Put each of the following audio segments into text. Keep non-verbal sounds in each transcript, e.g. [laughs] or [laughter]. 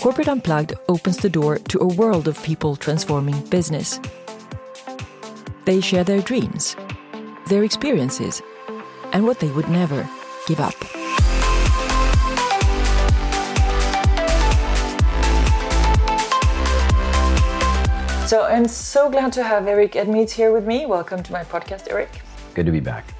Corporate Unplugged opens the door to a world of people transforming business. They share their dreams, their experiences, and what they would never give up. So I'm so glad to have Eric Edmeades here with me. Welcome to my podcast, Eric. Good to be back.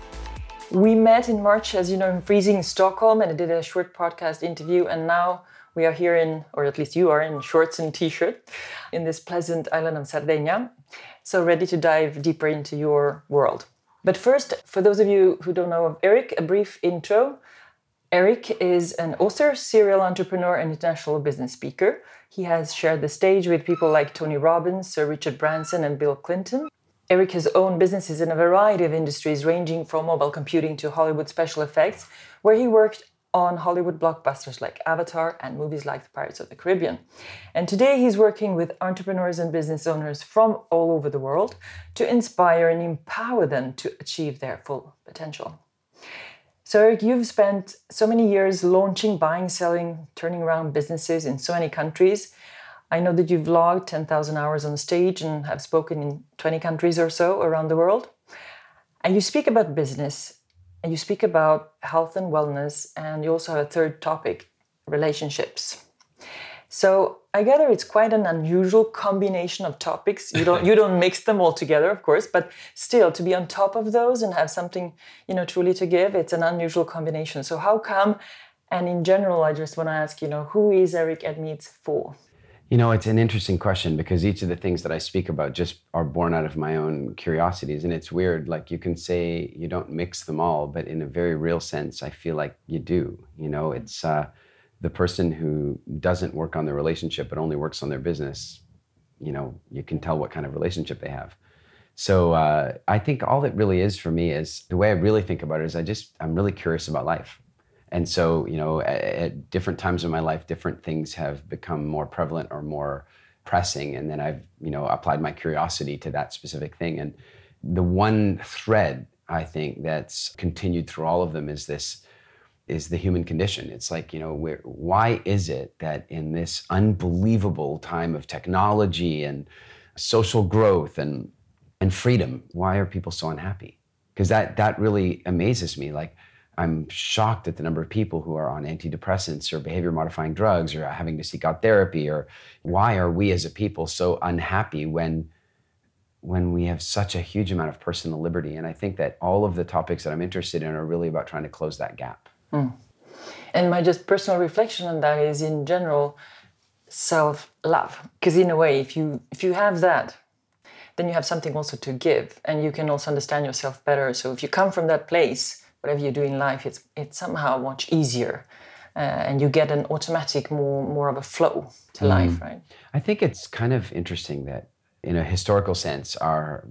We met in March, as you know, in freezing Stockholm, and I did a short podcast interview. And now we are here in, or at least you are, in shorts and t-shirt, in this pleasant island of Sardinia. So ready to dive deeper into your world. But first, for those of you who don't know of Eric, a brief intro. Eric is an author, serial entrepreneur, and international business speaker. He has shared the stage with people like Tony Robbins, Sir Richard Branson, and Bill Clinton. Eric has owned businesses in a variety of industries, ranging from mobile computing to Hollywood special effects, where he worked on Hollywood blockbusters like Avatar and movies like The Pirates of the Caribbean. And today he's working with entrepreneurs and business owners from all over the world to inspire and empower them to achieve their full potential. So, Eric, you've spent so many years launching, buying, selling, turning around businesses in so many countries. I know that you've logged 10,000 hours on stage and have spoken in 20 countries or so around the world. And you speak about business and you speak about health and wellness, and you also have a third topic relationships. So I gather it's quite an unusual combination of topics. You don't you don't mix them all together, of course, but still to be on top of those and have something you know truly to give, it's an unusual combination. So how come? And in general, I just want to ask, you know, who is Eric Edmeades for? You know, it's an interesting question because each of the things that I speak about just are born out of my own curiosities. And it's weird, like you can say you don't mix them all, but in a very real sense, I feel like you do. You know, it's uh, the person who doesn't work on their relationship but only works on their business, you know, you can tell what kind of relationship they have. So uh, I think all it really is for me is the way I really think about it is I just, I'm really curious about life. And so, you know, at, at different times in my life, different things have become more prevalent or more pressing. And then I've, you know, applied my curiosity to that specific thing. And the one thread I think that's continued through all of them is this is the human condition. It's like, you know, why is it that in this unbelievable time of technology and social growth and, and freedom, why are people so unhappy? Because that, that really amazes me. Like, I'm shocked at the number of people who are on antidepressants or behavior modifying drugs or having to seek out therapy or why are we as a people so unhappy when when we have such a huge amount of personal liberty and I think that all of the topics that I'm interested in are really about trying to close that gap. Mm. And my just personal reflection on that is in general self-love because in a way if you if you have that then you have something also to give and you can also understand yourself better so if you come from that place whatever you do in life it's it's somehow much easier uh, and you get an automatic more more of a flow to mm. life right i think it's kind of interesting that in a historical sense our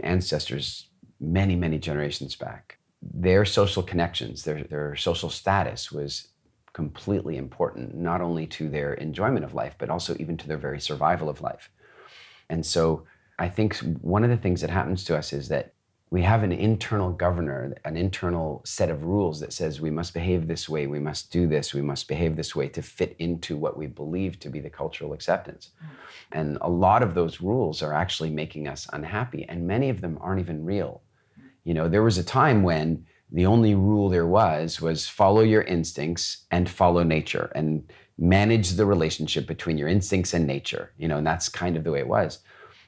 ancestors many many generations back their social connections, their, their social status was completely important, not only to their enjoyment of life, but also even to their very survival of life. And so I think one of the things that happens to us is that we have an internal governor, an internal set of rules that says we must behave this way, we must do this, we must behave this way to fit into what we believe to be the cultural acceptance. Mm. And a lot of those rules are actually making us unhappy, and many of them aren't even real. You know, there was a time when the only rule there was was follow your instincts and follow nature and manage the relationship between your instincts and nature. You know, and that's kind of the way it was.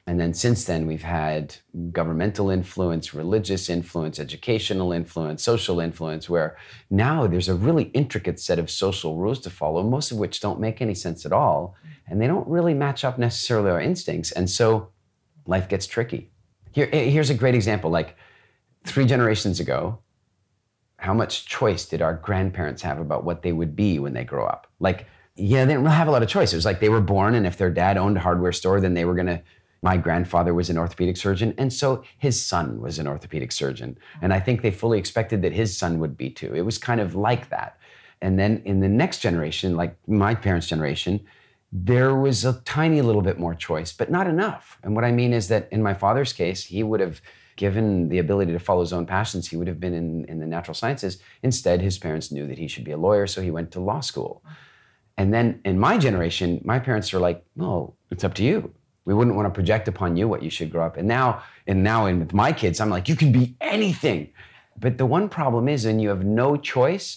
And then since then, we've had governmental influence, religious influence, educational influence, social influence, where now there's a really intricate set of social rules to follow, most of which don't make any sense at all. And they don't really match up necessarily our instincts. And so life gets tricky. Here, eh, here's a great example. Like three generations ago, how much choice did our grandparents have about what they would be when they grow up? Like, yeah, they didn't really have a lot of choice. It was like they were born, and if their dad owned a hardware store, then they were gonna. My grandfather was an orthopedic surgeon, and so his son was an orthopedic surgeon. And I think they fully expected that his son would be too. It was kind of like that. And then in the next generation, like my parents' generation, there was a tiny little bit more choice, but not enough. And what I mean is that in my father's case, he would have given the ability to follow his own passions, he would have been in, in the natural sciences. Instead, his parents knew that he should be a lawyer, so he went to law school. And then in my generation, my parents are like, well, it's up to you. We wouldn't want to project upon you what you should grow up." And now, and now, in with my kids, I'm like, "You can be anything." But the one problem is, when you have no choice,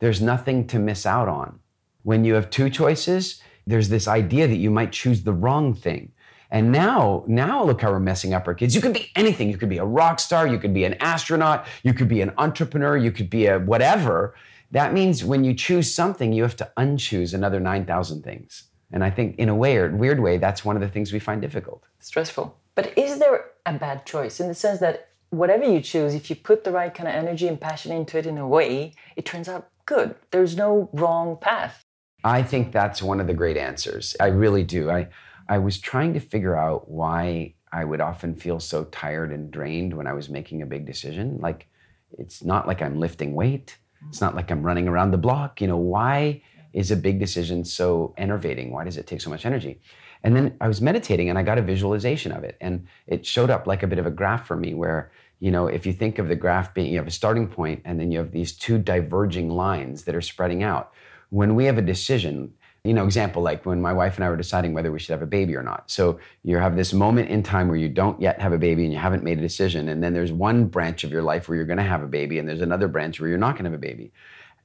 there's nothing to miss out on. When you have two choices, there's this idea that you might choose the wrong thing. And now, now look how we're messing up our kids. You could be anything. You could be a rock star, you could be an astronaut, you could be an entrepreneur, you could be a whatever. That means when you choose something, you have to unchoose another 9,000 things. And I think in a way or weird way, that's one of the things we find difficult. Stressful. But is there a bad choice in the sense that whatever you choose, if you put the right kind of energy and passion into it in a way, it turns out good. There's no wrong path. I think that's one of the great answers. I really do. I, I was trying to figure out why I would often feel so tired and drained when I was making a big decision. Like, it's not like I'm lifting weight, it's not like I'm running around the block. You know, why is a big decision so enervating? Why does it take so much energy? And then I was meditating and I got a visualization of it. And it showed up like a bit of a graph for me where, you know, if you think of the graph being, you have a starting point and then you have these two diverging lines that are spreading out when we have a decision, you know, example like when my wife and I were deciding whether we should have a baby or not. So you have this moment in time where you don't yet have a baby and you haven't made a decision. And then there's one branch of your life where you're going to have a baby, and there's another branch where you're not going to have a baby.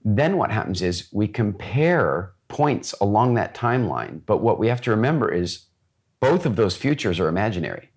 Then what happens is we compare points along that timeline. But what we have to remember is both of those futures are imaginary.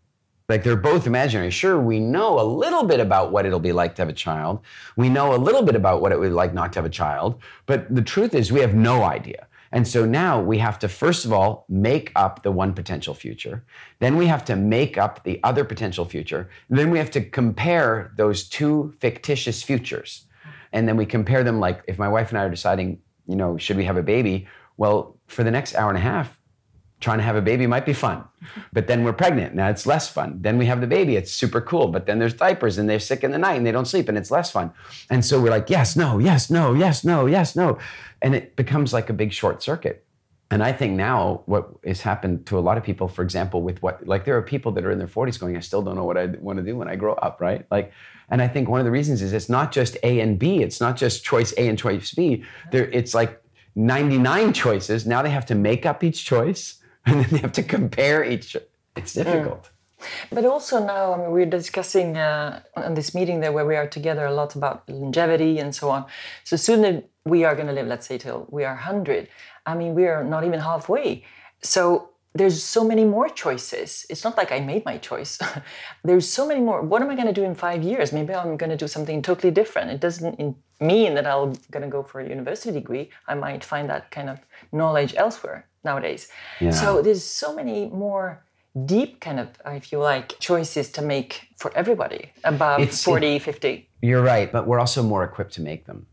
Like they're both imaginary. Sure, we know a little bit about what it'll be like to have a child. We know a little bit about what it would be like not to have a child. But the truth is, we have no idea. And so now we have to, first of all, make up the one potential future. Then we have to make up the other potential future. Then we have to compare those two fictitious futures. And then we compare them like if my wife and I are deciding, you know, should we have a baby? Well, for the next hour and a half, trying to have a baby might be fun but then we're pregnant. Now it's less fun. Then we have the baby. It's super cool but then there's diapers and they're sick in the night and they don't sleep and it's less fun. And so we're like yes no yes no yes no yes no. And it becomes like a big short circuit and i think now what has happened to a lot of people for example with what like there are people that are in their 40s going i still don't know what i want to do when i grow up right like and i think one of the reasons is it's not just a and b it's not just choice a and choice b there it's like 99 choices now they have to make up each choice [laughs] and then they have to compare each. It's difficult. Mm. But also now, I mean, we're discussing uh, on this meeting there where we are together a lot about longevity and so on. So soon we are going to live, let's say, till we are 100. I mean, we are not even halfway. So there's so many more choices. It's not like I made my choice. [laughs] there's so many more. What am I going to do in five years? Maybe I'm going to do something totally different. It doesn't mean that I'm going to go for a university degree. I might find that kind of knowledge elsewhere nowadays. Yeah. So there's so many more deep kind of, if you like, choices to make for everybody above it's, 40, 50. You're right, but we're also more equipped to make them.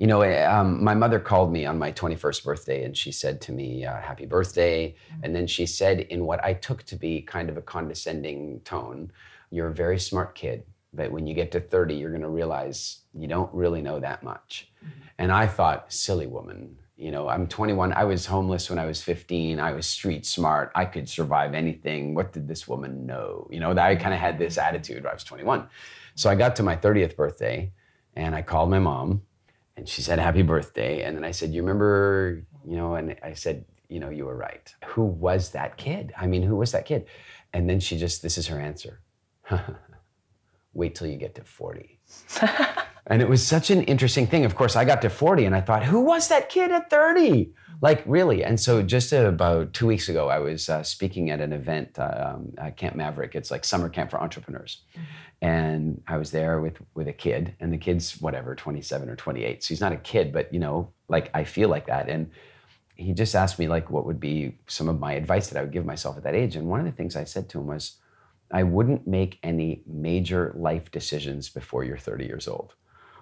You know, um, my mother called me on my 21st birthday and she said to me, uh, Happy birthday. Mm-hmm. And then she said, in what I took to be kind of a condescending tone, You're a very smart kid, but when you get to 30, you're going to realize you don't really know that much. Mm-hmm. And I thought, Silly woman, you know, I'm 21. I was homeless when I was 15. I was street smart. I could survive anything. What did this woman know? You know, I kind of had this attitude when I was 21. So I got to my 30th birthday and I called my mom and she said, Happy birthday. And then I said, You remember, you know, and I said, You know, you were right. Who was that kid? I mean, who was that kid? And then she just, this is her answer. [laughs] Wait till you get to 40. [laughs] And it was such an interesting thing. Of course, I got to 40 and I thought, who was that kid at 30? Like, really? And so, just about two weeks ago, I was uh, speaking at an event uh, um, at Camp Maverick. It's like summer camp for entrepreneurs. Mm-hmm. And I was there with, with a kid, and the kid's whatever, 27 or 28. So he's not a kid, but, you know, like I feel like that. And he just asked me, like, what would be some of my advice that I would give myself at that age. And one of the things I said to him was, I wouldn't make any major life decisions before you're 30 years old.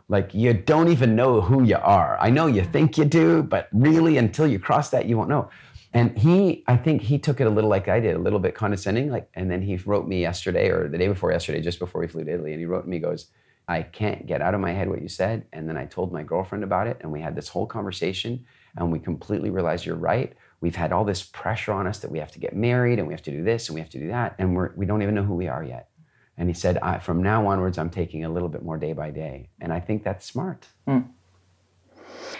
Like you don't even know who you are. I know you think you do, but really until you cross that, you won't know. And he, I think he took it a little like I did, a little bit condescending. Like, and then he wrote me yesterday or the day before yesterday, just before we flew to Italy, and he wrote me, goes, I can't get out of my head what you said. And then I told my girlfriend about it, and we had this whole conversation, and we completely realized you're right. We've had all this pressure on us that we have to get married and we have to do this and we have to do that, and we're we don't even know who we are yet. And he said, from now onwards, I'm taking a little bit more day by day. And I think that's smart. Mm.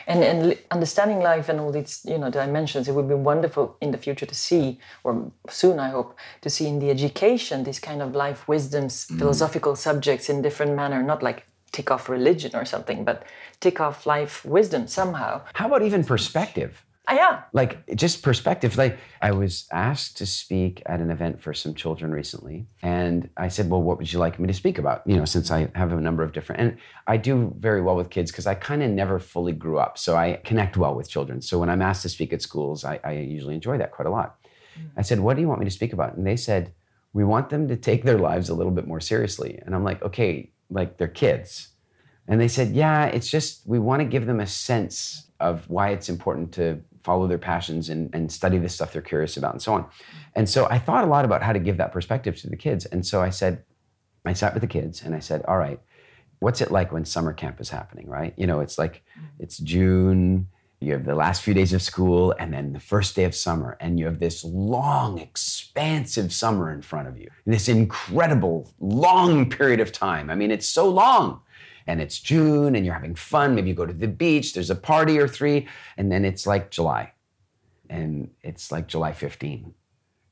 And, and understanding life and all these you know dimensions, it would be wonderful in the future to see, or soon I hope, to see in the education these kind of life wisdoms, mm. philosophical subjects in different manner, not like tick off religion or something, but tick off life wisdom somehow. How about even perspective? Yeah. Like just perspective. Like I was asked to speak at an event for some children recently, and I said, "Well, what would you like me to speak about?" You know, since I have a number of different, and I do very well with kids because I kind of never fully grew up, so I connect well with children. So when I'm asked to speak at schools, I, I usually enjoy that quite a lot. Mm. I said, "What do you want me to speak about?" And they said, "We want them to take their lives a little bit more seriously." And I'm like, "Okay, like they're kids." And they said, "Yeah, it's just we want to give them a sense." Of why it's important to follow their passions and, and study the stuff they're curious about and so on. And so I thought a lot about how to give that perspective to the kids. And so I said, I sat with the kids and I said, all right, what's it like when summer camp is happening, right? You know, it's like mm-hmm. it's June, you have the last few days of school, and then the first day of summer, and you have this long, expansive summer in front of you. This incredible, long period of time. I mean, it's so long and it's June and you're having fun. Maybe you go to the beach, there's a party or three, and then it's like July. And it's like July 15.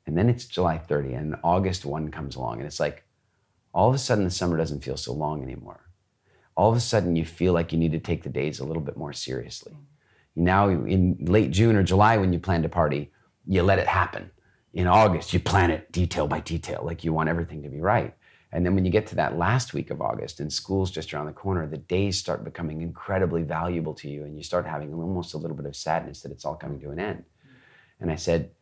And then it's July 30, and August 1 comes along, and it's like all of a sudden the summer doesn't feel so long anymore. All of a sudden you feel like you need to take the days a little bit more seriously. Now, in late June or July, when you plan to party, you let it happen. In August, you plan it detail by detail, like you want everything to be right. And then when you get to that last week of August and school's just around the corner, the days start becoming incredibly valuable to you and you start having almost a little bit of sadness that it's all coming to an end. And I said,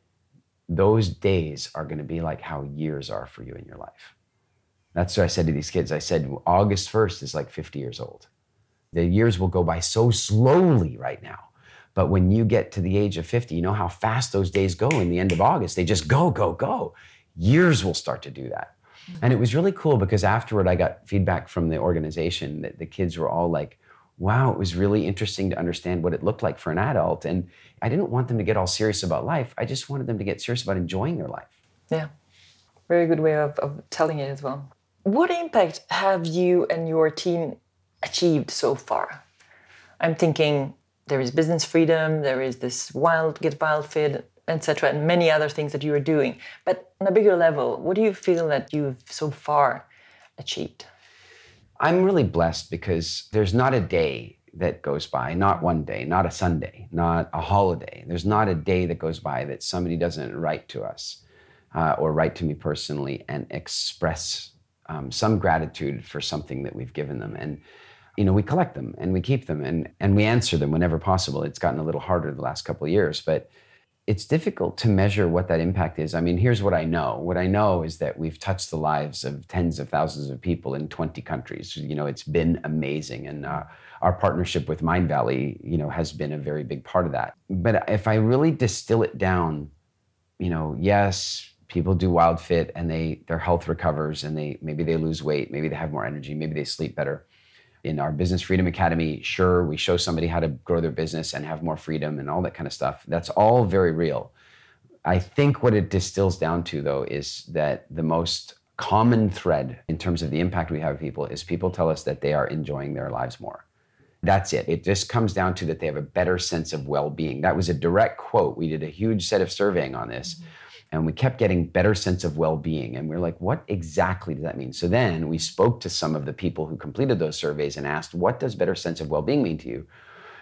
those days are going to be like how years are for you in your life. That's what I said to these kids. I said, August 1st is like 50 years old. The years will go by so slowly right now. But when you get to the age of 50, you know how fast those days go in the end of August. They just go, go, go. Years will start to do that. And it was really cool because afterward, I got feedback from the organization that the kids were all like, wow, it was really interesting to understand what it looked like for an adult. And I didn't want them to get all serious about life. I just wanted them to get serious about enjoying their life. Yeah. Very good way of, of telling it as well. What impact have you and your team achieved so far? I'm thinking there is business freedom, there is this wild, get WildFit, etc., and many other things that you are doing. But on a bigger level, what do you feel that you've so far achieved? I'm really blessed because there's not a day that goes by, not one day, not a Sunday, not a holiday. There's not a day that goes by that somebody doesn't write to us uh, or write to me personally and express um, some gratitude for something that we've given them. And you know, we collect them and we keep them and and we answer them whenever possible. It's gotten a little harder the last couple of years, but it's difficult to measure what that impact is. I mean, here's what I know. What I know is that we've touched the lives of tens of thousands of people in 20 countries. You know, it's been amazing, and uh, our partnership with Mindvalley, you know, has been a very big part of that. But if I really distill it down, you know, yes, people do WildFit and they their health recovers and they maybe they lose weight, maybe they have more energy, maybe they sleep better in our Business Freedom Academy, sure, we show somebody how to grow their business and have more freedom and all that kind of stuff. That's all very real. I think what it distills down to, though, is that the most common thread in terms of the impact we have people is people tell us that they are enjoying their lives more. That's it. It just comes down to that they have a better sense of well being. That was a direct quote. We did a huge set of surveying on this. Mm-hmm and we kept getting better sense of well-being. And we are like what exactly does that mean? So then we spoke to some of the people who completed those surveys and asked what does better sense of well-being mean to you?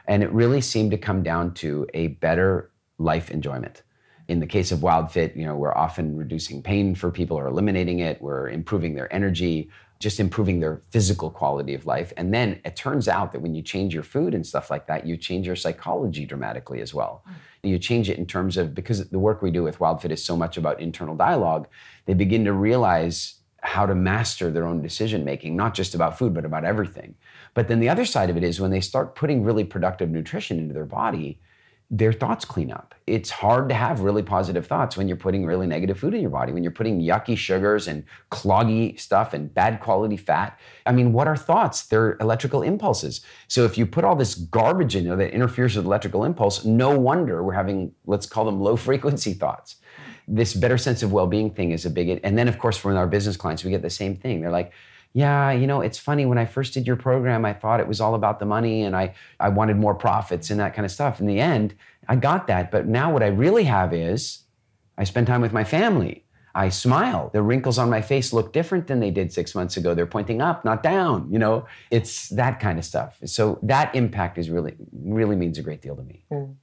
And it really seemed to come down to a better life enjoyment. In the case of WildFit you know we're often reducing pain for people or eliminating it. We're improving their energy just improving their physical quality of life. And then it turns out that when you change your food and stuff like that, you change your psychology dramatically as well. Mm. You change it in terms of because the work we do with WildFit is so much about internal dialogue, they begin to realize how to master their own decision making, not just about food, but about everything. But then the other side of it is when they start putting really productive nutrition into their body, their thoughts clean up. It's hard to have really positive thoughts when you're putting really negative food in your body, when you're putting yucky sugars and cloggy stuff and bad quality fat. I mean, what are thoughts? They're electrical impulses. So if you put all this garbage in there that interferes with electrical impulse, no wonder we're having, let's call them low [laughs] frequency thoughts. this better sense of well-being thing is a big and then of course from our business clients we get the same thing they're like yeah you know it's funny when i first did your program i thought it was all about the money and i i wanted more profits and that kind of stuff in the end i got that but now what i really have is i spend time with my family I smile. The wrinkles on my face look different than they did six months ago. They're pointing up, not down. You know, it's that kind of stuff. So that impact is really, really means a great deal to me. Mm.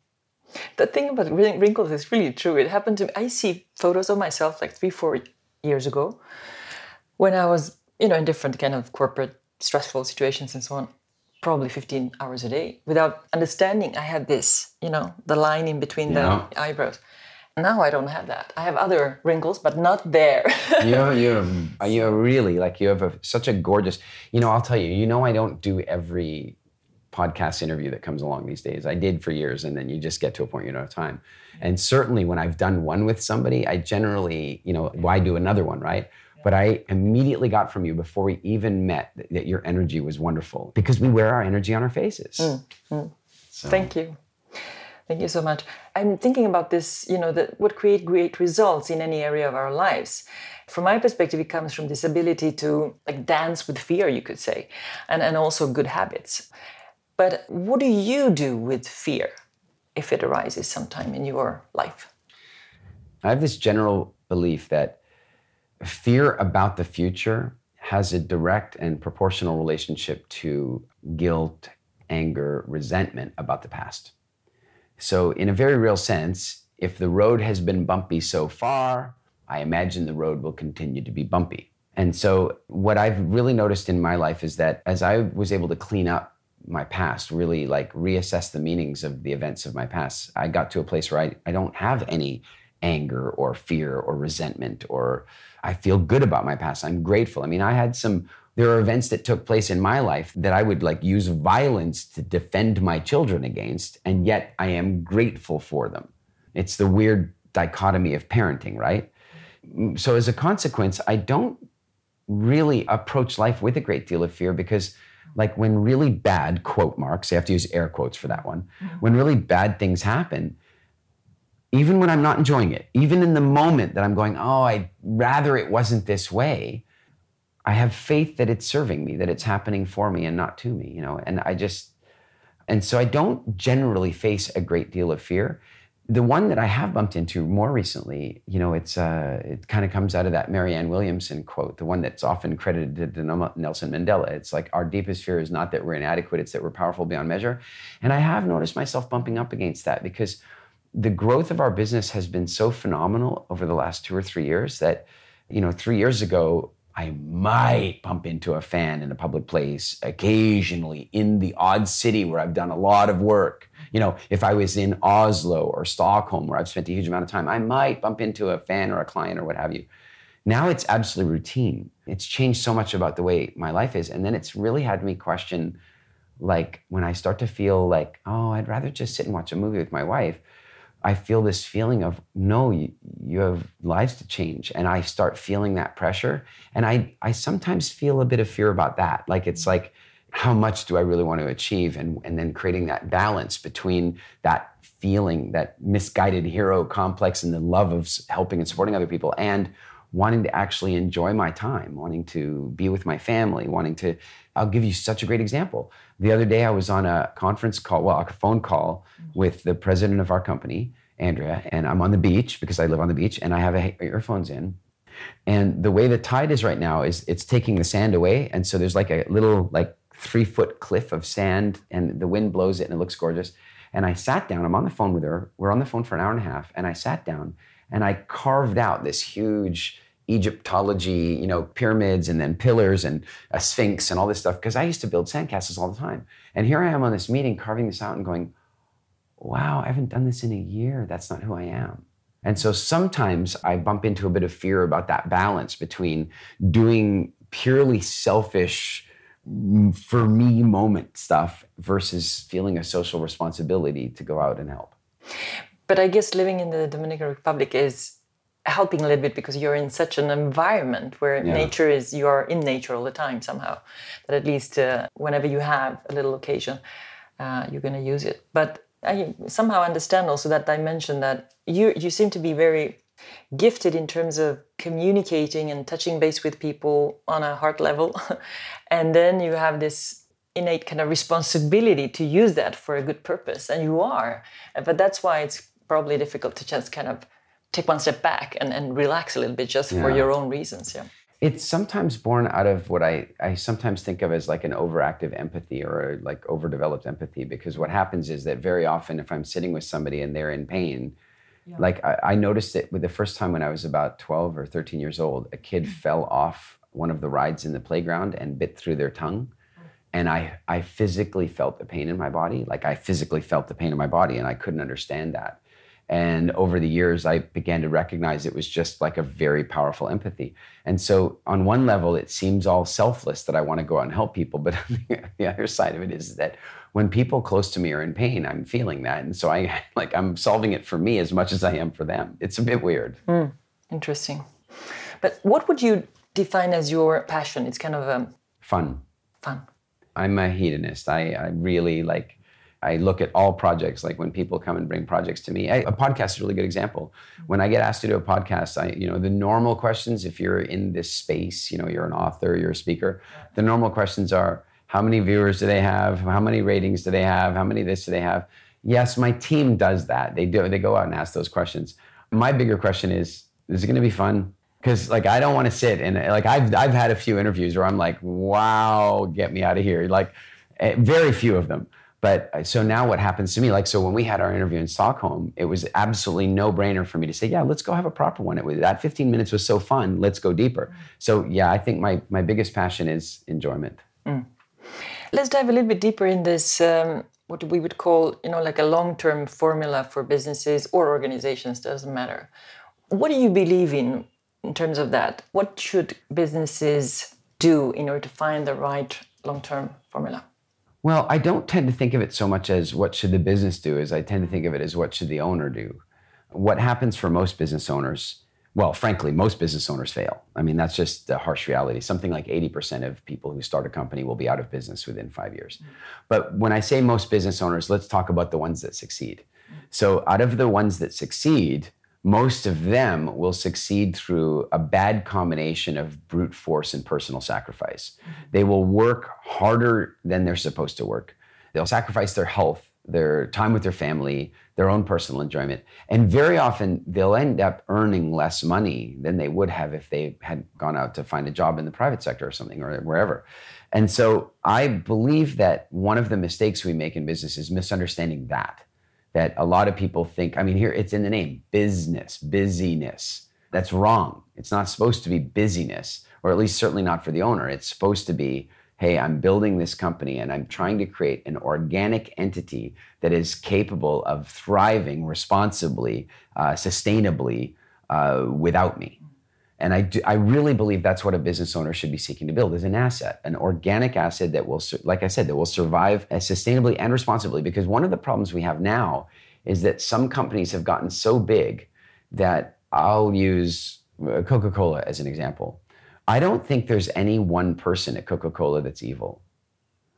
The thing about wrinkles is really true. It happened to me. I see photos of myself like three, four years ago when I was, you know, in different kind of corporate stressful situations and so on, probably 15 hours a day without understanding I had this, you know, the line in between yeah. the eyebrows. Now I don't have that. I have other wrinkles, but not there. [laughs] you're, you're, you're really like you have a, such a gorgeous. You know, I'll tell you. You know, I don't do every podcast interview that comes along these days. I did for years, and then you just get to a point you don't have time. And certainly when I've done one with somebody, I generally, you know, why do another one, right? But I immediately got from you before we even met that, that your energy was wonderful because we wear our energy on our faces. Mm, mm. So. Thank you. Thank you so much. I'm thinking about this, you know, that what create great results in any area of our lives. From my perspective, it comes from this ability to like dance with fear, you could say, and, and also good habits. But what do you do with fear if it arises sometime in your life? I have this general belief that fear about the future has a direct and proportional relationship to guilt, anger, resentment about the past. So, in a very real sense, if the road has been bumpy so far, I imagine the road will continue to be bumpy. And so, what I've really noticed in my life is that as I was able to clean up my past, really like reassess the meanings of the events of my past. I got to a place where I, I don't have any anger or fear or resentment or I feel good about my past. I'm grateful. I mean, I had some there are events that took place in my life that I would like use violence to defend my children against, and yet I am grateful for them. It's the weird dichotomy of parenting, right? So as a consequence, I don't really approach life with a great deal of fear because like when really bad quote marks, you have to use air quotes for that one. Mm-hmm. When really bad things happen, even when I'm not enjoying it, even in the moment that I'm going, oh, I'd rather it wasn't this way, I have faith that it's serving me, that it's happening for me and not to me, you know. And I just, and so I don't generally face a great deal of fear the one that I have bumped into more recently, you know, it's uh, it kind of comes out of that Marianne Williamson quote, the one that's often credited to Nelson Mandela. It's like our deepest fear is not that we're inadequate; it's that we're powerful beyond measure. And I have noticed myself bumping up against that because the growth of our business has been so phenomenal over the last two or three years that, you know, three years ago I might bump into a fan in a public place occasionally in the odd city where I've done a lot of work you know, if I was in Oslo or Stockholm where I've spent a huge amount of time, I might bump into a fan or a client or what have you. Now it's absolutely routine. It's changed so much about the way my life is. And then it's really had me question like when I start to feel like, oh, I'd rather just sit and watch a movie with my wife. I feel this feeling of no, you, you have lives to change. And I start feeling that pressure. And I, I sometimes feel a bit of fear about that. Like it's like, how much do I really want to achieve? And, and then creating that balance between that feeling, that misguided hero complex and the love of helping and supporting other people and wanting to actually enjoy my time, wanting to be with my family, wanting to. I'll give you such a great example. The other day I was on a conference call, well, a phone call with the president of our company, Andrea, and I'm on the beach because I live on the beach and I have earphones in. And the way the tide is right now is it's taking the sand away. And so there's like a little like three foot cliff of sand and the wind blows it and it looks gorgeous. And I sat down, I'm on the phone with her. We're on the phone for an hour and a half. And I sat down and I carved out this huge Egyptology, you know, pyramids and then pillars and a sphinx and all this stuff because I used to build sandcastles all the time. And here I am on this meeting carving this out and going, wow, I haven't done this in a year. That's not who I am. And so sometimes I bump into a bit of fear about that balance between doing purely selfish, mm, for me moment stuff versus feeling a social responsibility to go out and help. But I guess living in the Dominican Republic is helping a little bit because you're in such an environment where yeah. nature is you are in nature all the time somehow that at least uh, whenever you have a little occasion uh, you're going to use it but i somehow understand also that dimension that you you seem to be very gifted in terms of communicating and touching base with people on a heart level. [laughs] and then you have this innate kind of responsibility to use that for a good purpose. And you are. But that's why it's probably difficult to just kind of take one step back and, and relax a little bit just yeah. for your own reasons. Yeah. It's sometimes born out of what I, I sometimes think of as like an overactive empathy or like overdeveloped empathy because what happens is that very often if I'm sitting with somebody and they're in pain, yeah. like I, I, noticed it with the first time when I was about 12 or 13 years old, a kid mm-hmm. fell off one of the rides in the playground and bit through their tongue. And I, I physically felt the pain in my body. Like I physically felt the pain in my body and I couldn't understand that. And over the years, I began to recognize it was just like a very powerful empathy. And so, on one level, it seems all selfless that I want to go out and help people. But [laughs] the other side of it is that when people close to me are in pain, I'm feeling that. And so, I [laughs] like I'm solving it for me as much as I am for them. It's a bit weird. Mm, interesting. But what would you define as your passion? It's kind of um, fun. Fun. I'm a hedonist. I, I really like I look at all projects, like when people come and bring projects to me. I, a podcast is a really good example. When I get asked to do a podcast, I, you know, the normal questions, if you're in this space, you know, you're an author, you're a speaker, the normal questions are, how many viewers do they have? How many ratings do they have? How many this do they have? Yes, my team does that. They do. They go out and ask those questions. My bigger question is, is it going to be fun? Because like I don't want to sit and like I've I've had a few interviews where I'm like, wow, get me out of here. Like eh, very few of them. But uh, so now what happens to me, like, so when we had our interview in Stockholm, it was absolutely no brainer for me to say, yeah, let's go have a proper one. It was, that 15 minutes was so fun. Let's go deeper. So yeah, I think my, my biggest passion is enjoyment. Mm. Let's dive a little bit deeper in this, um, what we would call, you know, like a long-term formula for businesses or organizations, doesn't matter. What do you believe in in terms of that? What should businesses do in order to find the right long-term formula? Well, I don't tend to think of it so much as what should the business do as I tend to think of it as what should the owner do. What happens for most business owners, well, frankly, most business owners fail. I mean, that's just the harsh reality. Something like 80% of people who start a company will be out of business within five years. Mm-hmm. But when I say most business owners, let's talk about the ones that succeed. So, out of the ones that succeed, most of them will succeed through a bad combination of brute force and personal sacrifice. Mm-hmm. They will work harder than they're supposed to work. They'll sacrifice their health, their time with their family, their own personal enjoyment. And very often they'll end up earning less money than they would have if they had gone out to find a job in the private sector or something or wherever. And so I believe that one of the mistakes we make in business is misunderstanding that that a lot of people think, I mean, here it's in the name business, busyness. That's wrong. It's not supposed to be busyness, or at least certainly not for the owner. It's supposed to be, hey, I'm building this company and I'm trying to create an organic entity that is capable of thriving responsibly, uh, sustainably uh, without me. And I, do, I really believe that's what a business owner should be seeking to build is an asset, an organic asset that will, like I said, that will survive sustainably and responsibly. Because one of the problems we have now is that some companies have gotten so big that I'll use uh, Coca Cola as an example. I don't think there's any one person at Coca Cola that's evil.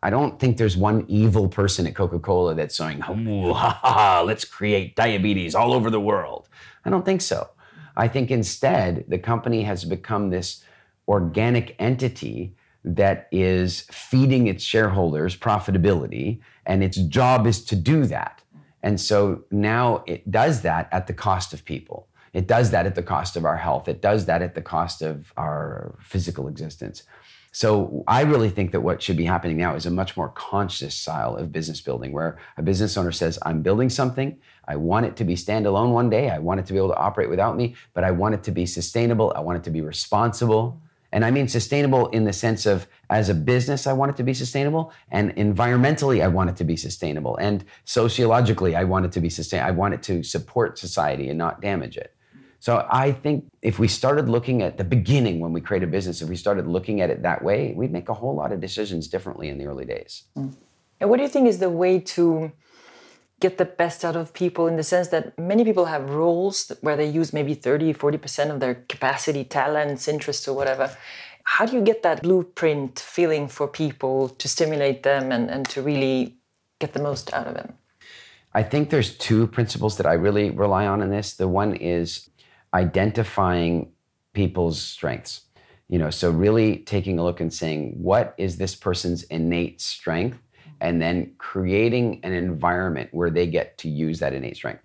I don't think there's one evil person at Coca Cola that's saying, oh, ha, ha, let's create diabetes all over the world. I don't think so. I think instead, the company has become this organic entity that is feeding its shareholders profitability, and its job is to do that. And so now it does that at the cost of people. It does that at the cost of our health. It does that at the cost of our physical existence. So I really think that what should be happening now is a much more conscious style of business building where a business owner says, I'm building something. I want it to be standalone one day. I want it to be able to operate without me, but I want it to be sustainable. I want it to be responsible. And I mean sustainable in the sense of as a business, I want it to be sustainable. And environmentally, I want it to be sustainable. And sociologically, I want it to be sustainable. I want it to support society and not damage it. So I think if we started looking at the beginning when we create a business, if we started looking at it that way, we'd make a whole lot of decisions differently in the early days. Mm. And what do you think is the way to get the best out of people in the sense that many people have roles where they use maybe 30, 40% of their capacity, talents, interests, or whatever? How do you get that blueprint feeling for people to stimulate them and, and to really get the most out of them? I think there's two principles that I really rely on in this. The one is identifying people's strengths. You know, so really taking a look and saying, what is this person's innate strength? And then creating an environment where they get to use that innate strength.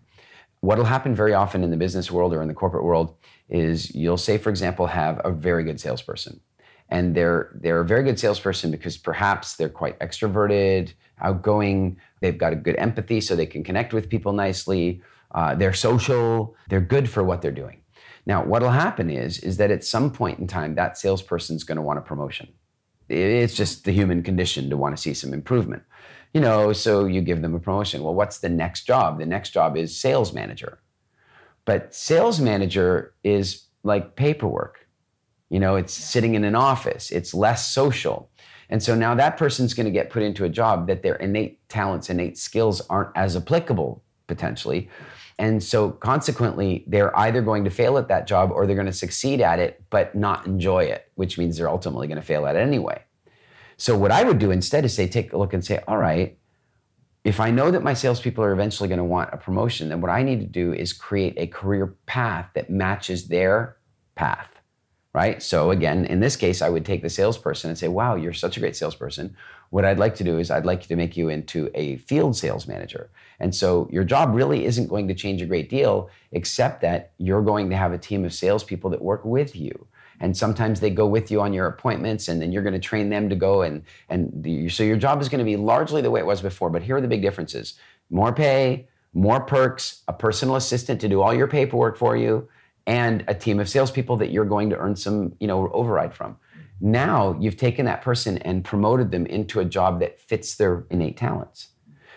What'll happen very often in the business world or in the corporate world is you'll say, for example, have a very good salesperson. And they're they're a very good salesperson because perhaps they're quite extroverted, outgoing, they've got a good empathy, so they can connect with people nicely. Uh, they're social, they're good for what they're doing. Now, what'll happen is, is that at some point in time, that salesperson's going to want a promotion. It's just the human condition to want to see some improvement. You know, so you give them a promotion. Well, what's the next job? The next job is sales manager. But sales manager is like paperwork. You know, it's sitting in an office, it's less social. And so now that person's going to get put into a job that their innate talents, innate skills aren't as applicable potentially. And so consequently, they're either going to fail at that job or they're going to succeed at it, but not enjoy it, which means they're ultimately going to fail at it anyway. So what I would do instead is say, take a look and say, all right, if I know that my salespeople are eventually going to want a promotion, then what I need to do is create a career path that matches their path right? So again, in this case, I would take the salesperson and say, "Wow, you're such a great salesperson. What I'd like to do is I'd like to make you into a field sales manager." And so your job really isn't going to change a great deal, except that you're going to have a team of salespeople that work with you. And sometimes they go with you on your appointments, and then you're going to train them to go and and so your job is going to be largely the way it was before. But here are the big differences: more pay, more perks, a personal assistant to do all your paperwork for you, and a team of salespeople that you're going to earn some, you know, override from. Now you've taken that person and promoted them into a job that fits their innate talents.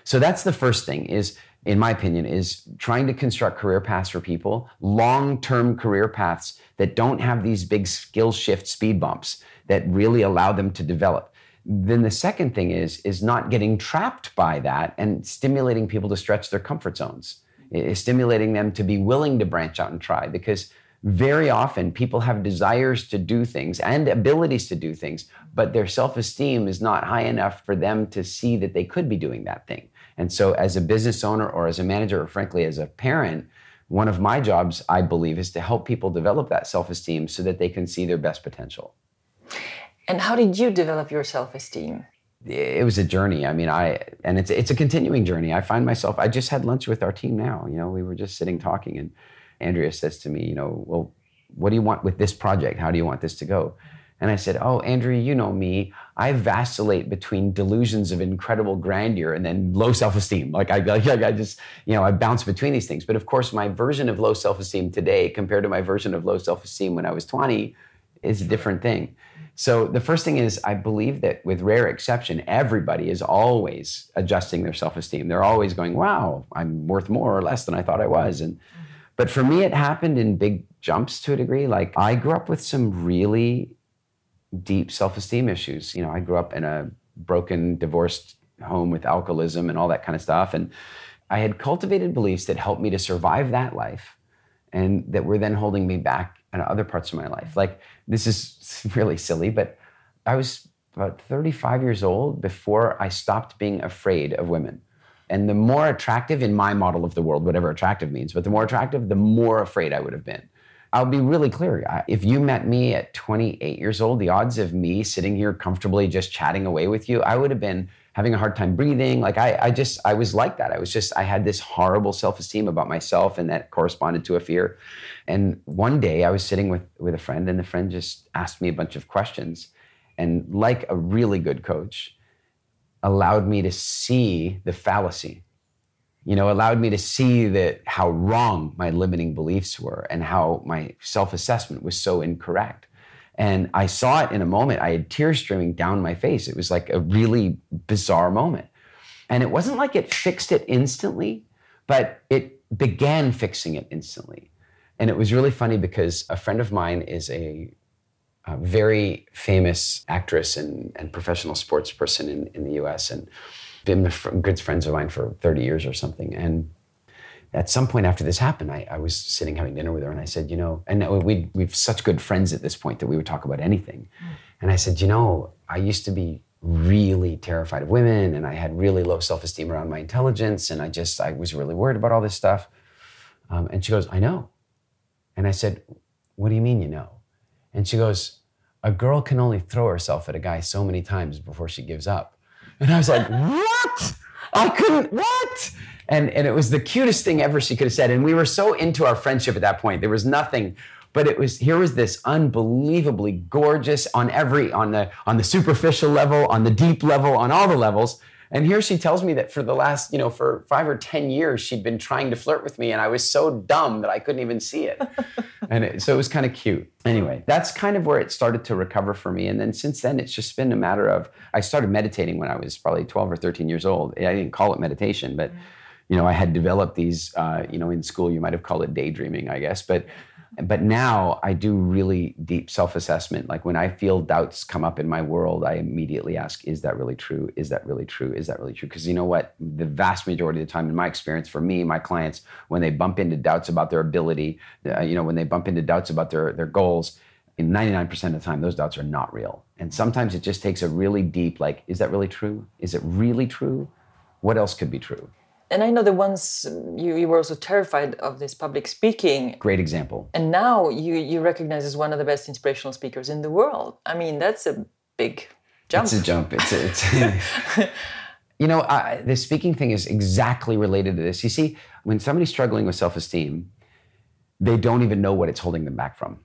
So that's the first thing is in my opinion is trying to construct career paths for people, long-term career paths that don't have these big skill shift speed bumps that really allow them to develop. Then the second thing is is not getting trapped by that and stimulating people to stretch their comfort zones is stimulating them to be willing to branch out and try because very often people have desires to do things and abilities to do things, but their self esteem is not high enough for them to see that they could be doing that thing. And so, as a business owner or as a manager, or frankly, as a parent, one of my jobs, I believe, is to help people develop that self esteem so that they can see their best potential. And how did you develop your self esteem? it was a journey. I mean, I and it's it's a continuing journey. I find myself. I just had lunch with our team now. You know, we were just sitting talking, and Andrea says to me, you know, well, what do you want with this project? How do you want this to go? And I said, oh, Andrea, you know me. I vacillate between delusions of incredible grandeur and then low self-esteem. Like I, like I just, you know, I bounce between these things. But of course, my version of low self-esteem today compared to my version of low self-esteem when I was 20 is a different thing. So the first thing is I believe that with rare exception, everybody is always adjusting their self-esteem. They're always going, "Wow, I'm worth more or less than I thought I was." And but for me it happened in big jumps to a degree. Like I grew up with some really deep self-esteem issues. You know, I grew up in a broken, divorced home with alcoholism and all that kind of stuff and I had cultivated beliefs that helped me to survive that life and that were then holding me back in other parts of my life. Like this is [laughs] really silly, but I was about 35 years old before I stopped being afraid of women. And the more attractive in my model of the world, whatever attractive means, but the more attractive, the more afraid I would have been. I'll be really clear. If you met me at 28 years old, the odds of me sitting here comfortably just chatting away with you, I would have been having a hard time breathing. Like I, I just, I was like that. I was just, I had this horrible self-esteem about myself, and that corresponded to a fear. And one day I was sitting with with a friend, and the friend just asked me a bunch of questions, and like a really good coach, allowed me to see the fallacy. You know, allowed me to see that how wrong my limiting beliefs were, and how my self-assessment was so incorrect. And I saw it in a moment. I had tears streaming down my face. It was like a really bizarre moment. And it wasn't like it fixed it instantly, but it began fixing it instantly. And it was really funny because a friend of mine is a, a very famous actress and, and professional sports person in, in the US and been good friends of mine for 30 years or something. And at some point after this happened, I, I, was sitting having dinner with her, and I said, you know, and we we've such good friends at this point that we would talk about anything. Mm. And I said, you know, I used to be really terrified of women, and I had really low self esteem around my intelligence, and I just I was really worried about all this stuff. Um, and she goes, I know. And I said, What do you mean you know? And she goes, A girl can only throw herself at a guy so many times before she gives up. And I was like, [laughs] What? I couldn't, what? And, and it was the cutest thing ever she could have said. And we were so into our friendship at that point. There was nothing but it was here was this unbelievably gorgeous on every on the on the superficial level on the deep level on all the levels and here she tells me that for the last, you know, for five or 10 years, she'd been trying to flirt with me and I was so dumb that I couldn't even see it. [laughs] and it, so it was kind of cute. Anyway, that's kind of where it started to recover for me. And then since then, it's just been a matter of, I started meditating when I was probably 12 or 13 years old. I didn't call it meditation, but, you know, I had developed these, uh, you know, in school, you might have called it daydreaming, I guess. But but now I do really deep self assessment. Like when I feel doubts come up in my world, I immediately ask, is that really true? Is that really true? Is that really true? Because you know what? The vast majority of the time, in my experience, for me, my clients, when they bump into doubts about their ability, uh, you know, when they bump into doubts about their, their goals, in 99% of the time, those doubts are not real. And sometimes it just takes a really deep, like, is that really true? Is it really true? What else could be true? And I know that once uh, you, you were also terrified of this public speaking. Great example. And now you you recognize as one of the best inspirational speakers in the world. I mean, that's a big jump. It's a jump. It's a, it's. [laughs] [laughs] you know, I, the speaking thing is exactly related to this. You see, when somebody's struggling with self esteem, they don't even know what it's holding them back from.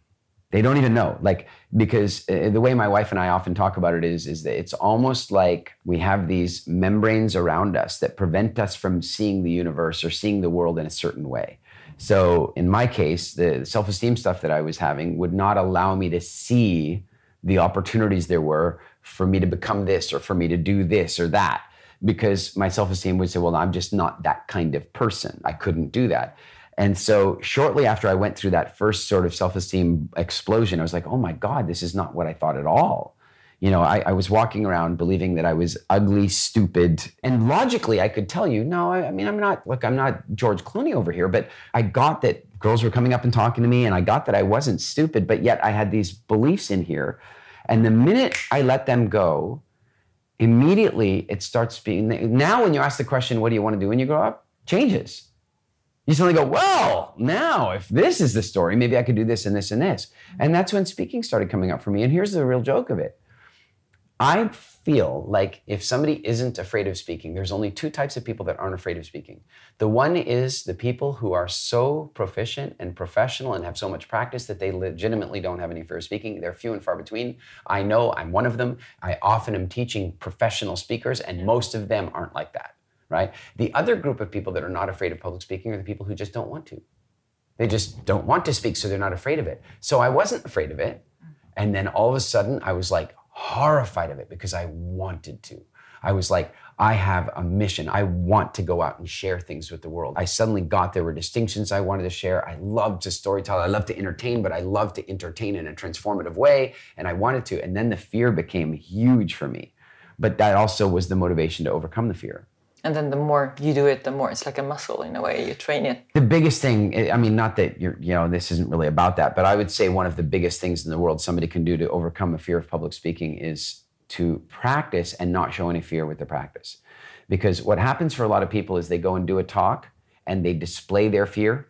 They don't even know. Like, because uh, the way my wife and I often talk about it is, is that it's almost like we have these membranes around us that prevent us from seeing the universe or seeing the world in a certain way. So in my case, the self-esteem stuff that I was having would not allow me to see the opportunities there were for me to become this or for me to do this or that because my self-esteem would say, well, I'm just not that kind of person. I couldn't do that. And so shortly after I went through that first sort of self-esteem explosion, I was like, oh my God, this is not what I thought at all. You know, I, I was walking around believing that I was ugly, stupid. And logically, I could tell you, no, I, I mean, I'm not, look, I'm not George Clooney over here, but I got that girls were coming up and talking to me, and I got that I wasn't stupid, but yet I had these beliefs in here. And the minute I let them go, immediately it starts being, now when you ask the question, what do you want to do when you grow up? Changes you suddenly go, well, now if this is the story, maybe I could do this and this and this. And that's when speaking started coming up for me. And here's the real joke of it I feel like if somebody isn't afraid of speaking, there's only two types of people that aren't afraid of speaking. The one is the people who are so proficient and professional and have so much practice that they legitimately don't have any fear of speaking. They're few and far between. I know I'm one of them. I often am teaching professional speakers, and most of them aren't like that right? The other group of people that are not afraid of public speaking are the people who just don't want to. They just don't want to speak, so they're not afraid of it. So I wasn't afraid of it. And then all of a sudden, I was like horrified of it because I wanted to. I was like, I have a mission. I want to go out and share things with the world. I suddenly got there were distinctions I wanted to share. I loved to storytell. I love to entertain, but I love to entertain in a transformative way. And I wanted to. And then the fear became huge for me. But that also was the motivation to overcome the fear and then the more you do it the more it's like a muscle in a way you train it. The biggest thing i mean not that you're you know this isn't really about that but i would say one of the biggest things in the world somebody can do to overcome a fear of public speaking is to practice and not show any fear with the practice. Because what happens for a lot of people is they go and do a talk and they display their fear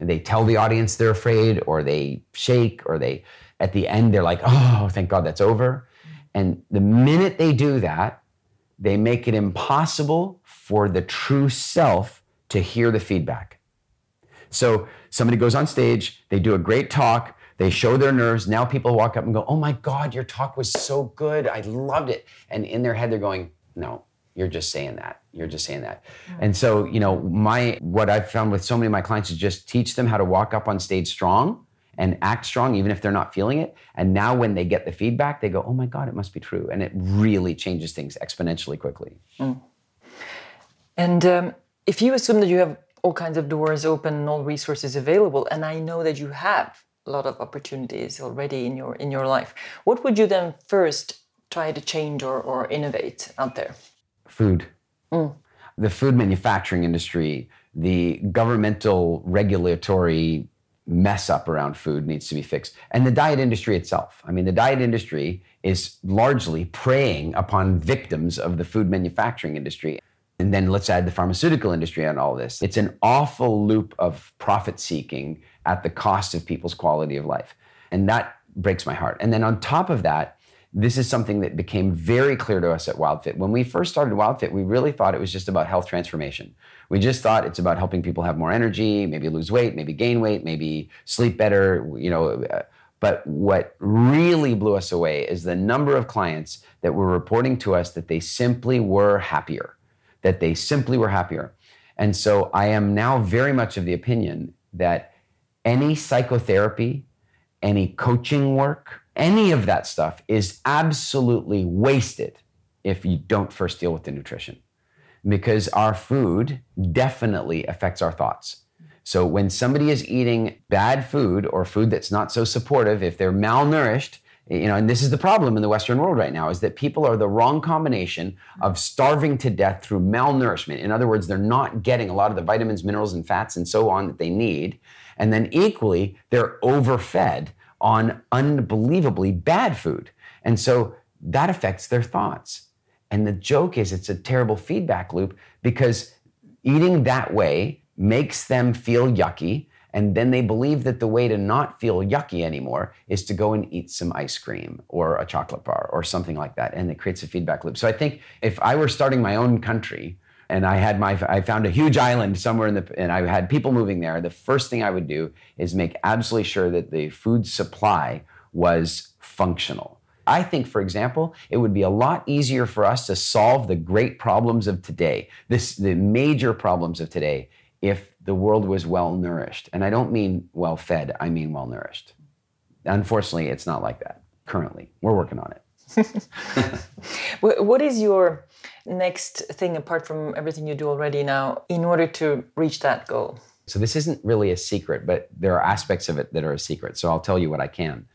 and they tell the audience they're afraid or they shake or they at the end they're like oh thank god that's over. And the minute they do that they make it impossible for the true self to hear the feedback. So somebody goes on stage, they do a great talk, they show their nerves. Now people walk up and go, Oh my God, your talk was so good. I loved it. And in their head, they're going, No, you're just saying that. You're just saying that. Mm-hmm. And so, you know, my what I've found with so many of my clients is just teach them how to walk up on stage strong and act strong even if they're not feeling it. And now when they get the feedback, they go, oh my God, it must be true. And it really changes things exponentially quickly. Mm. And um, if you assume that you have all kinds of doors open and all resources available, and I know that you have a lot of opportunities already in your in your life, what would you then first try to change or, or innovate out there? Food. Mm. The food manufacturing industry, the governmental regulatory mess up around food needs to be fixed. And the diet industry itself. I mean, the diet industry is largely preying upon victims of the food manufacturing industry. And then let's add the pharmaceutical industry on all this. It's an awful loop of profit seeking at the cost of people's quality of life. And that breaks my heart. And then on top of that, this is something that became very clear to us at WildFit. When we first started WildFit, we really thought it was just about health transformation. We just thought it's about helping people have more energy, maybe lose weight, maybe gain weight, maybe sleep better, you know. Uh, but what really blew us away is the number of clients that were reporting to us that they simply were happier, that they simply were happier. And so I am now very much of the opinion that any psychotherapy, any coaching work, any of that stuff is absolutely wasted if you don't first deal with the nutrition. Because our food definitely affects our thoughts. So when somebody is eating bad food or food that's not so supportive, if they're malnourished, you know, and this is the problem in the Western world right now, is that people are the wrong combination of starving to death through malnourishment. In other words, they're not getting a lot of the vitamins, minerals, and fats and so on that they need. And then equally, they're overfed on unbelievably bad food. And so that affects their thoughts. And the joke is it's a terrible feedback loop because eating that way makes them feel yucky. And then they believe that the way to not feel yucky anymore is to go and eat some ice cream or a chocolate bar or something like that. And it creates a feedback loop. So I think if I were starting my own country, and I had my I found a huge island somewhere in the and I had people moving there. The first thing I would do is make absolutely sure that the food supply was functional. I think, for example, it would be a lot easier for us to solve the great problems of today, this the major problems of today, if the world was well nourished. And I don't mean well fed, I mean well nourished. Unfortunately, it's not like that currently. We're working on it. [laughs] what is your next thing apart from everything you do already now in order to reach that goal? So, this isn't really a secret, but there are aspects of it that are a secret. So, I'll tell you what I can.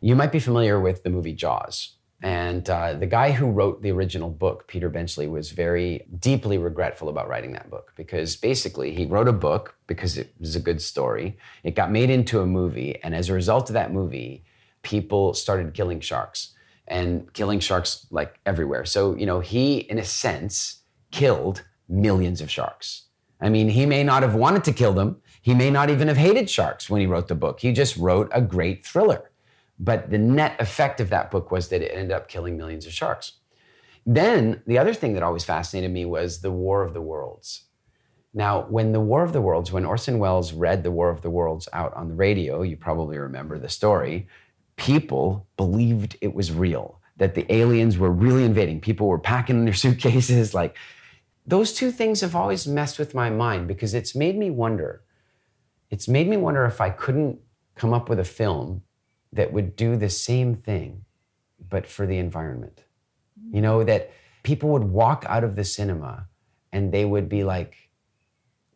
You might be familiar with the movie Jaws. And uh, the guy who wrote the original book, Peter Benchley, was very deeply regretful about writing that book because basically he wrote a book because it was a good story. It got made into a movie. And as a result of that movie, people started killing sharks and killing sharks like everywhere. So, you know, he, in a sense, killed millions of sharks. I mean, he may not have wanted to kill them. He may not even have hated sharks when he wrote the book. He just wrote a great thriller. But the net effect of that book was that it ended up killing millions of sharks. Then the other thing that always fascinated me was the War of the Worlds. Now, when the War of the Worlds, when Orson Welles read the War of the Worlds out on the radio, you probably remember the story people believed it was real, that the aliens were really invading. People were packing their [laughs] suitcases. Like, those two things have always messed with my mind because it's made me wonder. It's made me wonder if I couldn't come up with a film that would do the same thing, but for the environment. You know, that people would walk out of the cinema and they would be like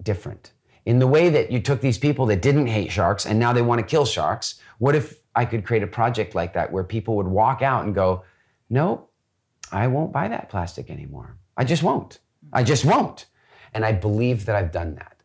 different. In the way that you took these people that didn't hate sharks and now they want to kill sharks, what if I could create a project like that where people would walk out and go, "No, I won't buy that plastic anymore. I just won't. I just won't." And I believe that I've done that.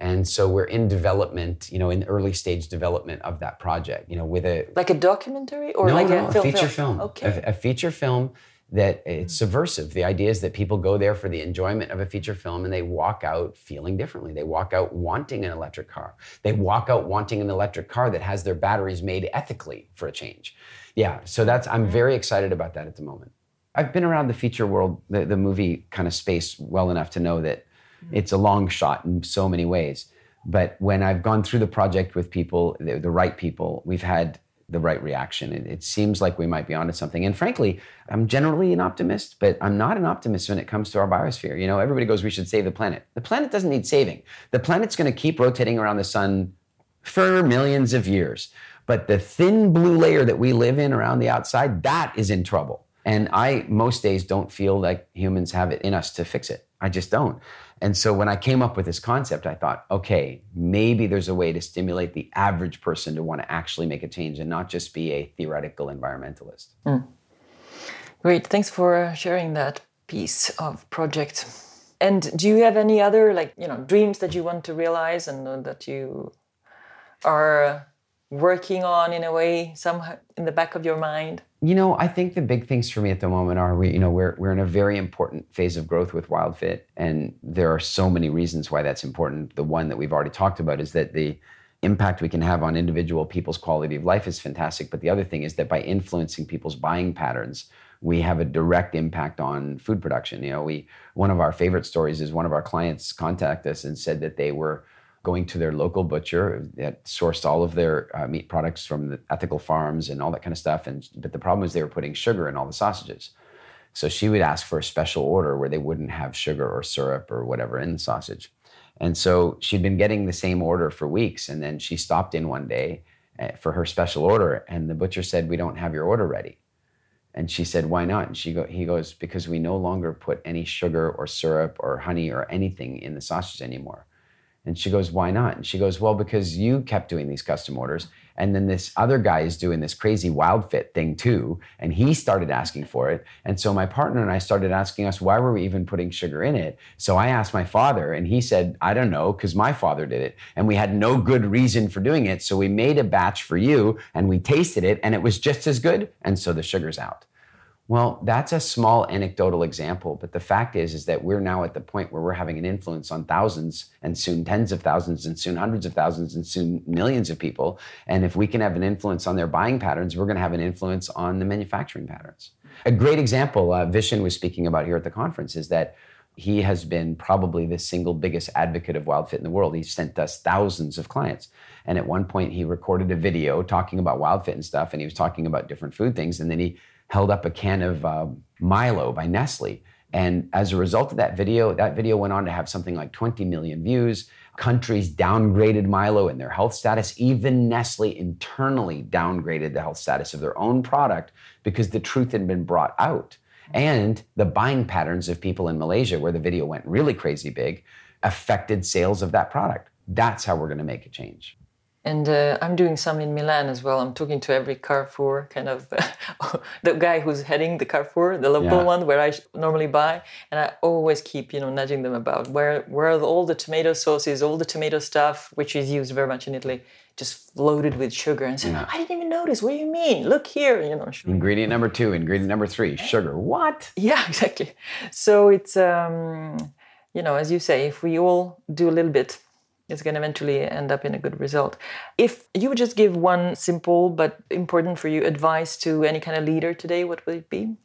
And so we're in development, you know, in early stage development of that project, you know, with a like a documentary or no, like no, a, film feature film. film. Okay. A, a feature film that it's subversive. The idea is that people go there for the enjoyment of a feature film and they walk out feeling differently. They walk out wanting an electric car. They walk out wanting an electric car that has their batteries made ethically for a change. Yeah, so that's I'm Mm-hmm. very excited about that at the moment. I've been around the feature world, the, the movie kind of space well enough to know that Mm-hmm. it's a long shot in so many ways. But when I've gone through the project with people, the, the right people, we've had the right reaction. It, it seems like we might be onto something. And frankly, I'm generally an optimist, but I'm not an optimist when it comes to our biosphere. You know, everybody goes, we should save the planet. The planet doesn't need saving. The planet's going to keep rotating around the sun for millions of years. But the thin blue layer that we live in around the outside, that is in trouble. And I, most days, don't feel like humans have it in us to fix it. I just don't. And so when I came up with this concept, I thought, okay, maybe there's a way to stimulate the average person to want to actually make a change and not just be a theoretical environmentalist. Great. Thanks for sharing that piece of project. And do you have any other like you know dreams that you want to realize and uh, that you are working on in a way somehow in the back of your mind? You know, I think the big things for me at the moment are we, you know, we're we're in a very important phase of growth with WildFit, and there are so many reasons why that's important. The one that we've already talked about is that the impact we can have on individual people's quality of life is fantastic. But the other thing is that by influencing people's buying patterns, we have a direct impact on food production. You know, we one of our favorite stories is one of our clients contacted us and said that they were going to their local butcher that sourced all of their uh, meat products from the ethical farms and all that kind of stuff. And but the problem was they were putting sugar in all the sausages. So she would ask for a special order where they wouldn't have sugar or syrup or whatever in the sausage. And so she'd been getting the same order for weeks. And then she stopped in one day uh, for her special order, and the butcher said, "We don't have your order ready." And she said, "Why not?" And she go, he goes, "Because we no longer put any sugar or syrup or honey or anything in the sausage anymore." And she goes, Why not? And she goes, Well, because you kept doing these custom orders. And then this other guy is doing this crazy WildFit thing too. And he started asking for it. And so my partner and I started asking us, Why were we even putting sugar in it? So I asked my father, and he said, I don't know, because my father did it. And we had no good reason for doing it. So we made a batch for you and we tasted it, and it was just as good. And so the sugar's out. Well, that's a small anecdotal example, but the fact is is that we're now at the point where we're having an influence on thousands and soon tens of thousands and soon hundreds of thousands and soon millions of people. And if we can have an influence on their buying patterns, we're going to have an influence on the manufacturing patterns. A great example uh, Vishen was speaking about here at the conference is that he has been probably the single biggest advocate of WildFit in the world. He's sent us thousands of clients. And at one point, he recorded a video talking about WildFit and stuff, and he was talking about different food things. And then he held up a can of uh, Milo by Nestle. And as a result of that video, that video went on to have something like 20 million views. Countries downgraded Milo in their health status. Even Nestle internally downgraded the health status of their own product because the truth had been brought out. And the buying patterns of people in Malaysia, where the video went really crazy big, affected sales of that product. That's how we're going to make a change. And uh, I'm doing some in Milan as well. I'm talking to every Carrefour kind of [laughs] the guy who's heading the Carrefour, the local yeah. one where I normally buy, and I always keep you know nudging them about where where all the tomato sauces, all the tomato stuff, which is used very much in Italy, just loaded with sugar. And say, yeah. I didn't even notice. What do you mean? Look here, you know. Sugar. Ingredient number two, ingredient number three, sugar. What? Yeah, [laughs] exactly. So it's um, you know, as you say, if we all do a little bit it's going to eventually end up in a good result. If you would just give one simple but important for you advice to any kind of leader today, what would it be?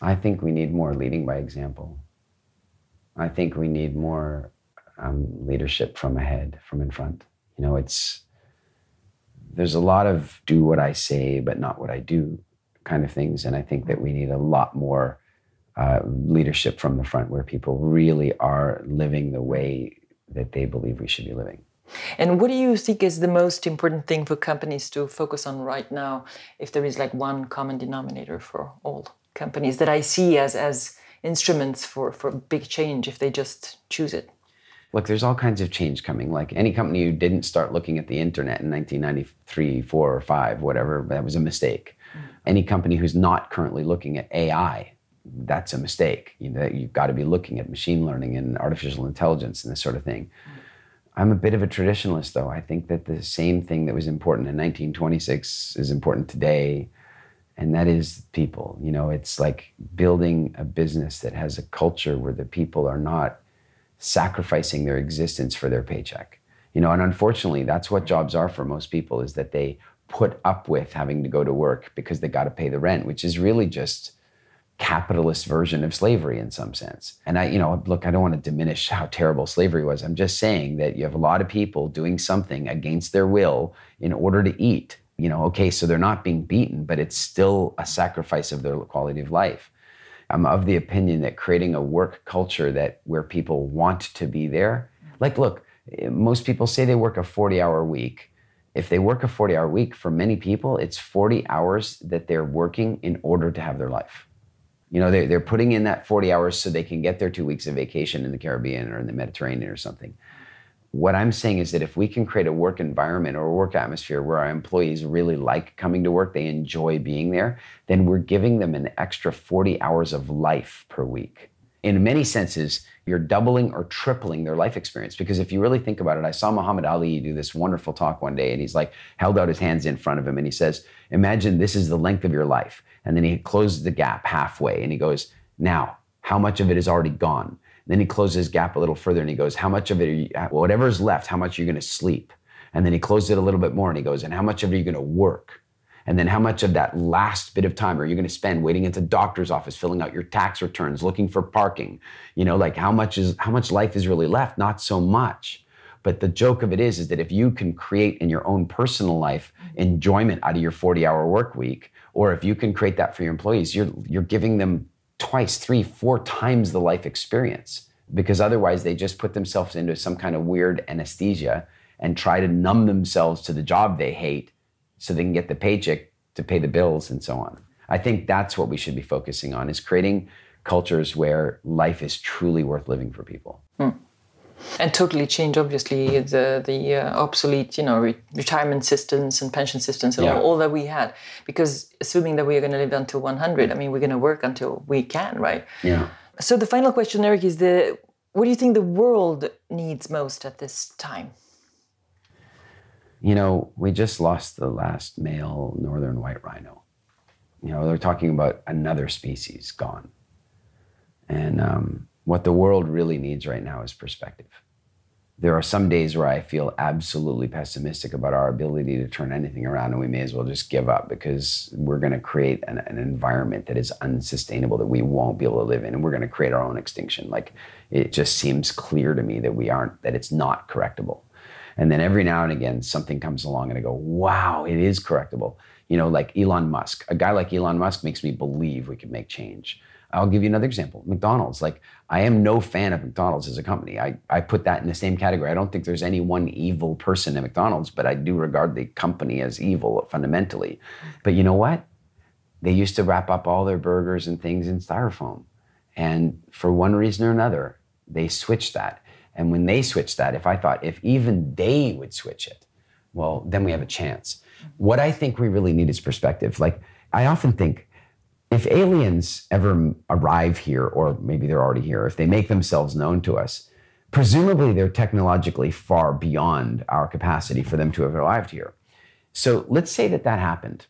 I think we need more leading by example. I think we need more um, leadership from ahead, from in front. You know, it's there's a lot of do what I say but not what I do kind of things, and I think that we need a lot more uh, leadership from the front, where people really are living the way that they believe we should be living. And what do you think is the most important thing for companies to focus on right now, if there is like one common denominator for all companies that I see as as instruments for for big change if they just choose it? Look, there's all kinds of change coming. Like any company who didn't start looking at the internet in 1993, four or five, whatever, that was a mistake. Mm. Any company who's not currently looking at AI that's a mistake. You know, you've got to be looking at machine learning and artificial intelligence and this sort of thing. I'm a bit of a traditionalist, though. I think that the same thing that was important in 1926 is important today, and that is people. You know, it's like building a business that has a culture where the people are not sacrificing their existence for their paycheck. You know, and unfortunately, that's what jobs are for most people is that they put up with having to go to work because they got to pay the rent, which is really just capitalist version of slavery in some sense. And I, you know, look, I don't want to diminish how terrible slavery was. I'm just saying that you have a lot of people doing something against their will in order to eat. You know, okay, so they're not being beaten, but it's still a sacrifice of their quality of life. I'm of the opinion that creating a work culture that where people want to be there. Like, look, most people say they work a 40 hour week. If they work a 40 hour week, for many people, it's 40 hours that they're working in order to have their life. You know, they're, they're putting in that 40 hours so they can get their two weeks of vacation in the Caribbean or in the Mediterranean or something. What I'm saying is that if we can create a work environment or a work atmosphere where our employees really like coming to work, they enjoy being there, then we're giving them an extra 40 hours of life per week. In many senses, you're doubling or tripling their life experience. Because if you really think about it, I saw Muhammad Ali do this wonderful talk one day, and he's like held out his hands in front of him, and he says, Imagine this is the length of your life. And then he closes the gap halfway and he goes, Now, how much of it is already gone? And then he closes his gap a little further and he goes, How much of it, are you, uh, whatever is left, how much are you going to sleep? And then he closes it a little bit more and he goes, and how much of it are you going to work? And then how much of that last bit of time are you going to spend waiting at the doctor's office, filling out your tax returns, looking for parking? You know, like how much is how much life is really left? Not so much. But the joke of it is, is that if you can create in your own personal life mm-hmm. enjoyment out of your 40-hour work week, or if you can create that for your employees, you're you're giving them twice, three, four times the life experience. Because otherwise they just put themselves into some kind of weird anesthesia and try to numb themselves to the job they hate so they can get the paycheck to pay the bills and so on. I think that's what we should be focusing on is creating cultures where life is truly worth living for people. Hmm. And totally change, obviously, the the uh, obsolete, you know, re- retirement systems and pension systems and yeah. all, all, that we had. Because assuming that we are going to live until 100, I mean, we're going to work until we can, right? Yeah. So the final question, Eric, is the what do you think the world needs most at this time? you know, we just lost the last male northern white rhino. You know, they're talking about another species gone. And um, what the world really needs right now is perspective. There are some days where I feel absolutely pessimistic about our ability to turn anything around, and we may as well just give up because we're going to create an, an environment that is unsustainable that we won't be able to live in, and we're going to create our own extinction. Like it just seems clear to me that we aren't, that it's not correctable. And then every now and again, something comes along and I go, wow, it is correctable. You know, like Elon Musk. A guy like Elon Musk makes me believe we can make change. I'll give you another example McDonald's. Like, I am no fan of McDonald's as a company. I, I put that in the same category. I don't think there's any one evil person at McDonald's, but I do regard the company as evil fundamentally. But you know what? They used to wrap up all their burgers and things in styrofoam. And for one reason or another, they switched that. And when they switched that, if I thought if even they would switch it, well, then we have a chance. What I think we really need is perspective. Like, I often think if aliens ever arrive here, or maybe they're already here, if they make themselves known to us, presumably they're technologically far beyond our capacity for them to have arrived here. So let's say that that happened.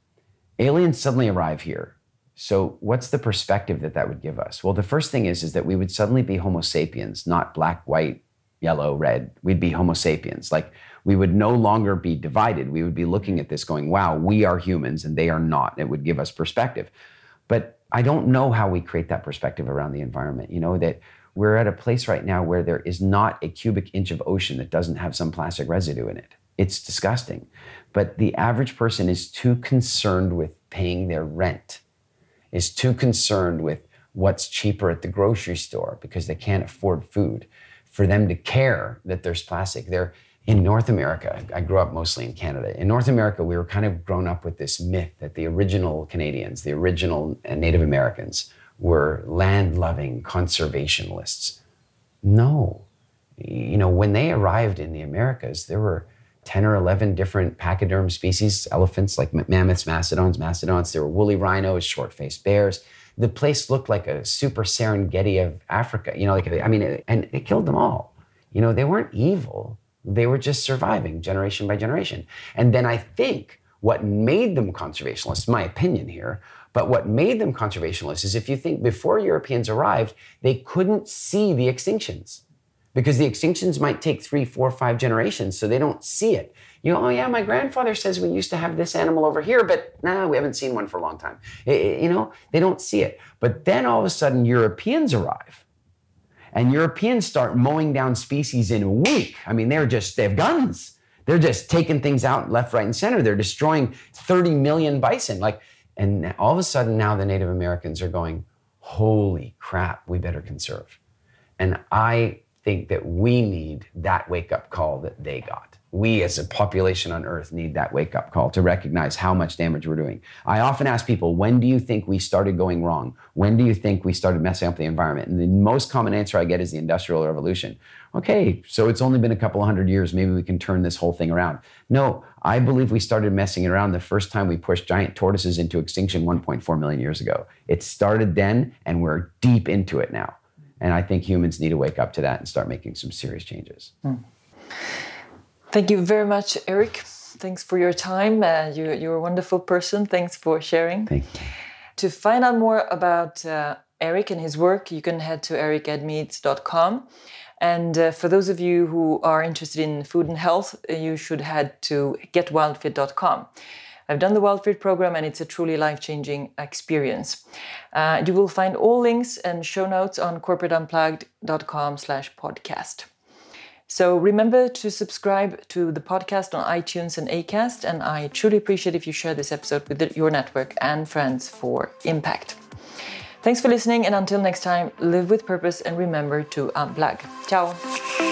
Aliens suddenly arrive here. So what's the perspective that that would give us? Well, the first thing is is that we would suddenly be Homo sapiens, not black, white, yellow, red. We'd be Homo sapiens. Like we would no longer be divided. We would be looking at this going, wow, we are humans and they are not. It would give us perspective. But I don't know how we create that perspective around the environment. You know, that we're at a place right now where there is not a cubic inch of ocean that doesn't have some plastic residue in it. It's disgusting. But the average person is too concerned with paying their rent, is too concerned with what's cheaper at the grocery store because they can't afford food for them to care that there's plastic. They're in North America. I grew up mostly in Canada. In North America, we were kind of grown up with this myth that the original Canadians, the original uh, Native Americans, were land loving conservationists. No. You know, when they arrived in the Americas, there were 10 or 11 different pachyderm species, elephants like mammoths, mastodons, mastodons. There were woolly rhinos, short faced bears the place looked like a super Serengeti of Africa. You know, like I mean, and it killed them all. You know, they weren't evil; they were just surviving generation by generation. And then I think what made them conservationists, my opinion here, but what made them conservationists is if you think before Europeans arrived, they couldn't see the extinctions because the extinctions might take three, four, five generations, so they don't see it. You know, oh yeah, my grandfather says we used to have this animal over here, but nah, we haven't seen one for a long time. It, you know, they don't see it. But then all of a sudden, Europeans arrive, and Europeans start mowing down species in a week. I mean, they're just they have guns. They're just taking things out left, right, and center. They're destroying 30 million bison. Like, and all of a sudden now the Native Americans are going, holy crap, we better conserve. And I think that we need that wake up call that they got we as a population on earth need that wake up call to recognize how much damage we're doing. I often ask people, when do you think we started going wrong? When do you think we started messing up the environment? And the most common answer I get is the Industrial Revolution. Okay, so it's only been a couple of hundred years. Maybe we can turn this whole thing around. No, I believe we started messing around the first time we pushed giant tortoises into extinction 1.4 million years ago. It started then, and we're deep into it now. And I think humans need to wake up to that and start making some serious changes. Hmm. Thank you very much, Eric. Thanks for your time. Uh, you, you're a wonderful person. Thanks for sharing. Thank you. To find out more about uh, Eric and his work, you can head to ericedmeades.com. And uh, for those of you who are interested in food and health, uh, you should head to getwildfit.com. I've done the WildFit program and it's a truly life changing experience. Uh, you will find all links and show notes on corporateunplugged.com slash podcast. So remember to subscribe to the podcast on iTunes and Acast, and I truly appreciate if you share this episode with your network and friends for impact. Thanks for listening, and until next time, live with purpose and remember to unplug. Ciao.